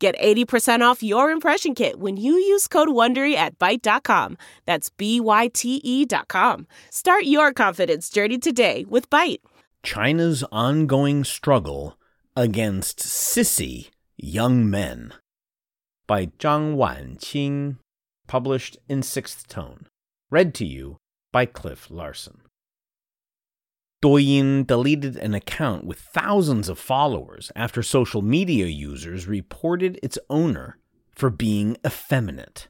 Get 80% off your impression kit when you use code WONDERY at Byte.com. That's B-Y-T-E dot com. Start your confidence journey today with Byte. China's ongoing struggle against sissy young men by Zhang Wanqing, published in sixth tone. Read to you by Cliff Larson. Douyin deleted an account with thousands of followers after social media users reported its owner for being effeminate.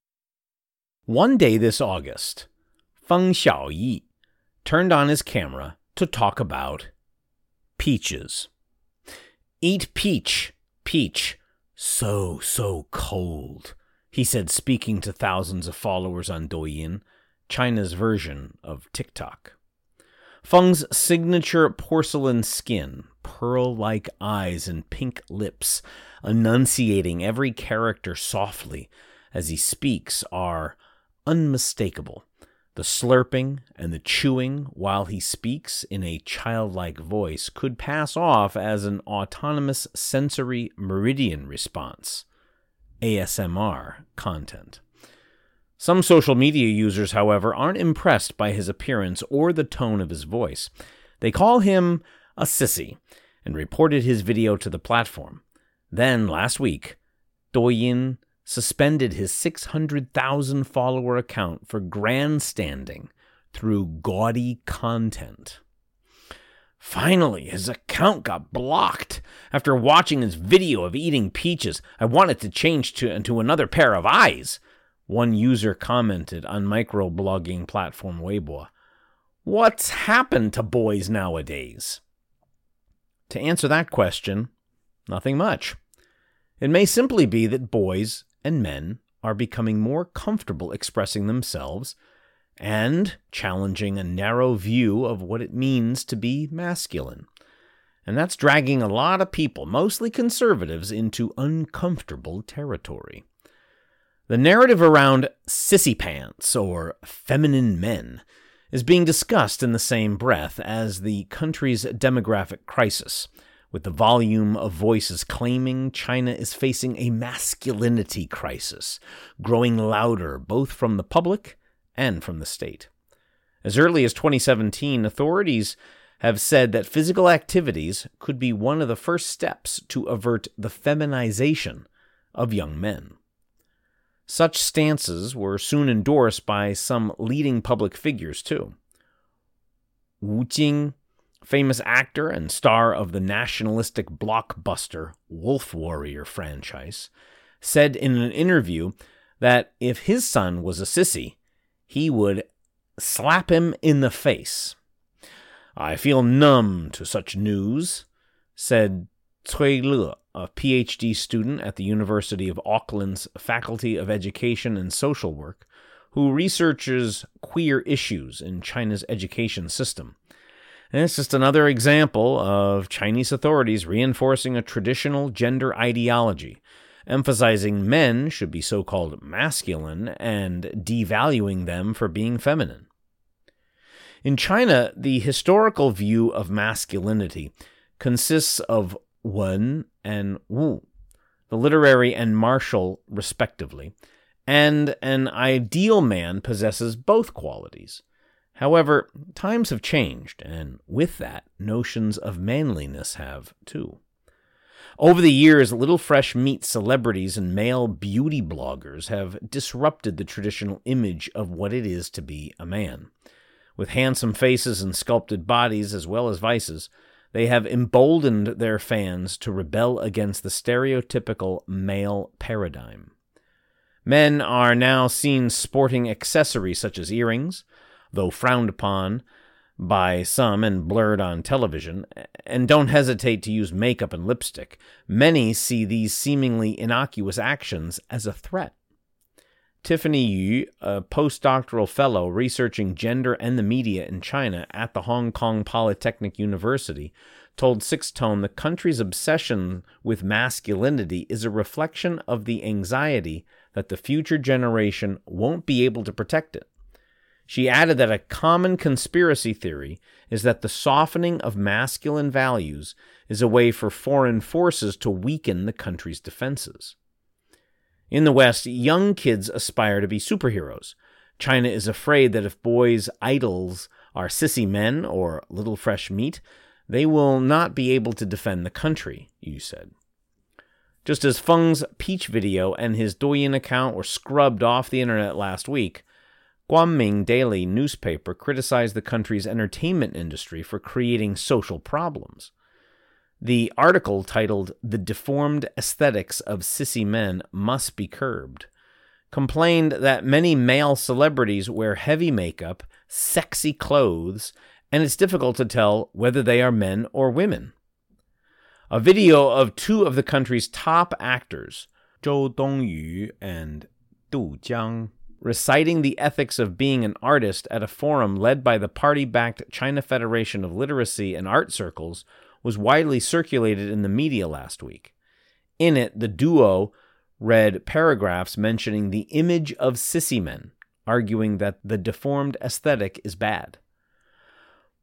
One day this August, Feng Xiaoyi turned on his camera to talk about peaches. Eat peach, peach, so, so cold, he said, speaking to thousands of followers on Douyin, China's version of TikTok. Feng's signature porcelain skin, pearl like eyes, and pink lips, enunciating every character softly as he speaks, are unmistakable. The slurping and the chewing while he speaks in a childlike voice could pass off as an autonomous sensory meridian response. ASMR content. Some social media users, however, aren't impressed by his appearance or the tone of his voice. They call him a sissy and reported his video to the platform. Then, last week, Douyin suspended his 600,000 follower account for grandstanding through gaudy content. Finally, his account got blocked. After watching his video of eating peaches, I wanted to change to, to another pair of eyes. One user commented on microblogging platform Weibo, What's happened to boys nowadays? To answer that question, nothing much. It may simply be that boys and men are becoming more comfortable expressing themselves and challenging a narrow view of what it means to be masculine. And that's dragging a lot of people, mostly conservatives, into uncomfortable territory. The narrative around sissy pants or feminine men is being discussed in the same breath as the country's demographic crisis, with the volume of voices claiming China is facing a masculinity crisis, growing louder both from the public and from the state. As early as 2017, authorities have said that physical activities could be one of the first steps to avert the feminization of young men. Such stances were soon endorsed by some leading public figures, too. Wu Jing, famous actor and star of the nationalistic blockbuster Wolf Warrior franchise, said in an interview that if his son was a sissy, he would slap him in the face. I feel numb to such news, said Cui Le, a PhD student at the University of Auckland's Faculty of Education and Social Work, who researches queer issues in China's education system. And it's just another example of Chinese authorities reinforcing a traditional gender ideology, emphasizing men should be so called masculine and devaluing them for being feminine. In China, the historical view of masculinity consists of Wen and Wu, the literary and martial, respectively, and an ideal man possesses both qualities. However, times have changed, and with that, notions of manliness have too. Over the years, little fresh meat celebrities and male beauty bloggers have disrupted the traditional image of what it is to be a man. With handsome faces and sculpted bodies, as well as vices, they have emboldened their fans to rebel against the stereotypical male paradigm. Men are now seen sporting accessories such as earrings, though frowned upon by some and blurred on television, and don't hesitate to use makeup and lipstick. Many see these seemingly innocuous actions as a threat. Tiffany Yu, a postdoctoral fellow researching gender and the media in China at the Hong Kong Polytechnic University, told Sixth Tone the country's obsession with masculinity is a reflection of the anxiety that the future generation won't be able to protect it. She added that a common conspiracy theory is that the softening of masculine values is a way for foreign forces to weaken the country's defenses. In the West, young kids aspire to be superheroes. China is afraid that if boys' idols are sissy men or little fresh meat, they will not be able to defend the country, Yu said. Just as Feng's peach video and his Douyin account were scrubbed off the internet last week, Guangming Daily newspaper criticized the country's entertainment industry for creating social problems. The article titled The Deformed Aesthetics of Sissy Men Must Be Curbed complained that many male celebrities wear heavy makeup, sexy clothes, and it's difficult to tell whether they are men or women. A video of two of the country's top actors, Zhou Dongyu and Du Jiang, reciting the ethics of being an artist at a forum led by the party backed China Federation of Literary and Art Circles was widely circulated in the media last week. In it, the duo read paragraphs mentioning the image of sissy men, arguing that the deformed aesthetic is bad.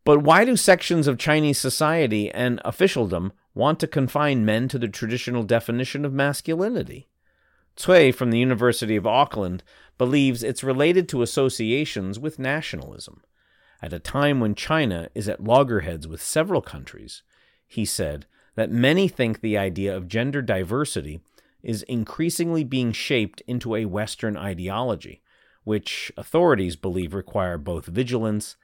But why do sections of Chinese society and officialdom want to confine men to the traditional definition of masculinity? Cui from the University of Auckland believes it's related to associations with nationalism. At a time when China is at loggerheads with several countries, he said that many think the idea of gender diversity is increasingly being shaped into a Western ideology, which authorities believe require both vigilance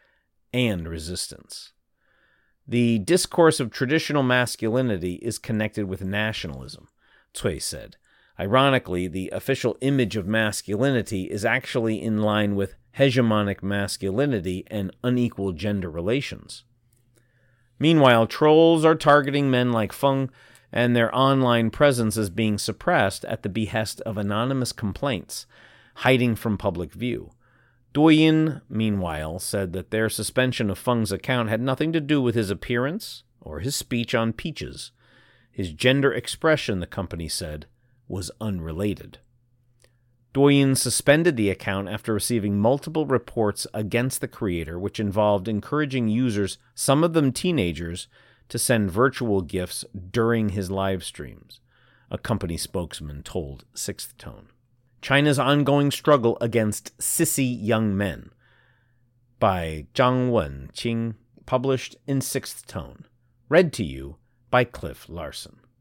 and resistance. The discourse of traditional masculinity is connected with nationalism, Cui said. Ironically, the official image of masculinity is actually in line with hegemonic masculinity and unequal gender relations. Meanwhile, trolls are targeting men like Feng, and their online presence is being suppressed at the behest of anonymous complaints, hiding from public view. Douyin, meanwhile, said that their suspension of Feng's account had nothing to do with his appearance or his speech on peaches. His gender expression, the company said, was unrelated. Douyin suspended the account after receiving multiple reports against the creator, which involved encouraging users, some of them teenagers, to send virtual gifts during his live streams, a company spokesman told Sixth Tone. China's ongoing struggle against sissy young men by Zhang Wanqing, published in Sixth Tone. Read to you by Cliff Larson.